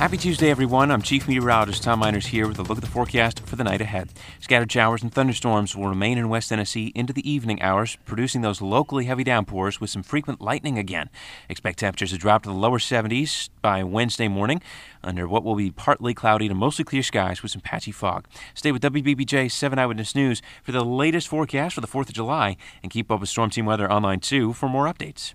Happy Tuesday, everyone. I'm Chief Meteorologist Tom Meiners here with a look at the forecast for the night ahead. Scattered showers and thunderstorms will remain in West Tennessee into the evening hours, producing those locally heavy downpours with some frequent lightning again. Expect temperatures to drop to the lower 70s by Wednesday morning under what will be partly cloudy to mostly clear skies with some patchy fog. Stay with WBBJ 7 Eyewitness News for the latest forecast for the 4th of July and keep up with Storm Team Weather online too for more updates.